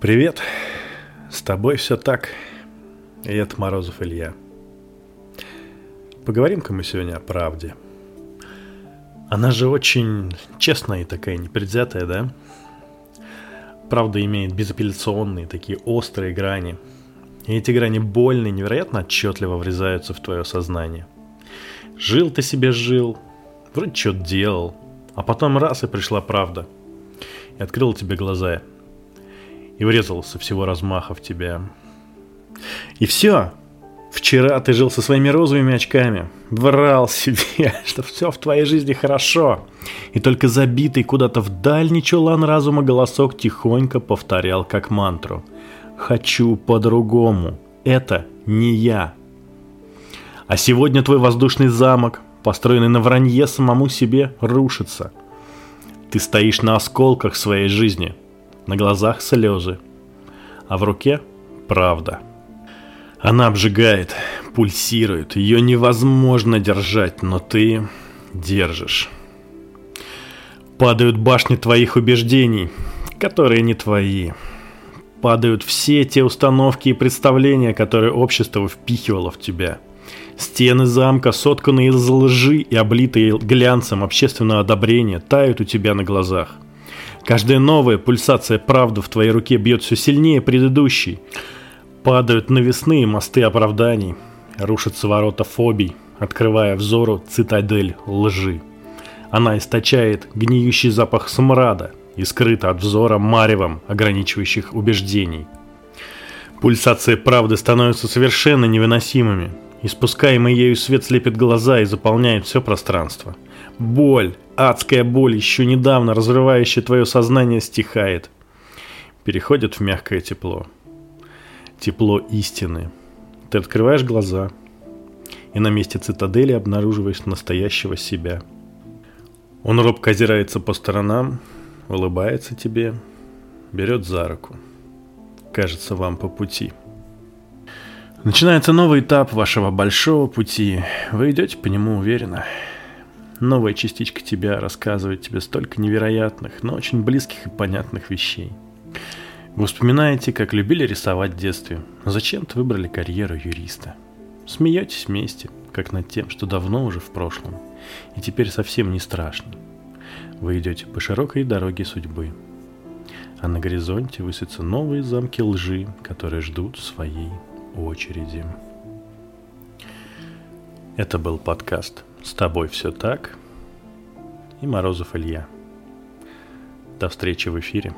Привет, с тобой все так, и это Морозов Илья. Поговорим-ка мы сегодня о правде. Она же очень честная и такая непредвзятая, да? Правда имеет безапелляционные, такие острые грани. И эти грани больно и невероятно отчетливо врезаются в твое сознание. Жил ты себе жил, вроде что-то делал, а потом раз и пришла правда. И открыла тебе глаза – и врезался всего размаха в тебя. И все. Вчера ты жил со своими розовыми очками, врал себе, что все в твоей жизни хорошо. И только забитый куда-то в дальний чулан разума голосок тихонько повторял как мантру. «Хочу по-другому. Это не я». А сегодня твой воздушный замок, построенный на вранье самому себе, рушится. Ты стоишь на осколках своей жизни – на глазах слезы, а в руке правда. Она обжигает, пульсирует, ее невозможно держать, но ты держишь. Падают башни твоих убеждений, которые не твои. Падают все те установки и представления, которые общество впихивало в тебя. Стены замка, сотканные из лжи и облитые глянцем общественного одобрения, тают у тебя на глазах – Каждая новая пульсация правды в твоей руке бьет все сильнее предыдущей. Падают навесные мосты оправданий, рушатся ворота фобий, открывая взору цитадель лжи. Она источает гниющий запах смрада и скрыта от взора маревом ограничивающих убеждений. Пульсации правды становятся совершенно невыносимыми. Испускаемый ею свет слепит глаза и заполняет все пространство – Боль, адская боль, еще недавно разрывающая твое сознание, стихает. Переходит в мягкое тепло. Тепло истины. Ты открываешь глаза, и на месте цитадели обнаруживаешь настоящего себя. Он робко озирается по сторонам, улыбается тебе, берет за руку. Кажется, вам по пути. Начинается новый этап вашего большого пути. Вы идете по нему уверенно. Новая частичка тебя рассказывает тебе столько невероятных, но очень близких и понятных вещей. Вы вспоминаете, как любили рисовать в детстве, но зачем-то выбрали карьеру юриста. Смеетесь вместе, как над тем, что давно уже в прошлом, и теперь совсем не страшно. Вы идете по широкой дороге судьбы, а на горизонте высятся новые замки лжи, которые ждут своей очереди. Это был подкаст с тобой все так. И Морозов Илья. До встречи в эфире.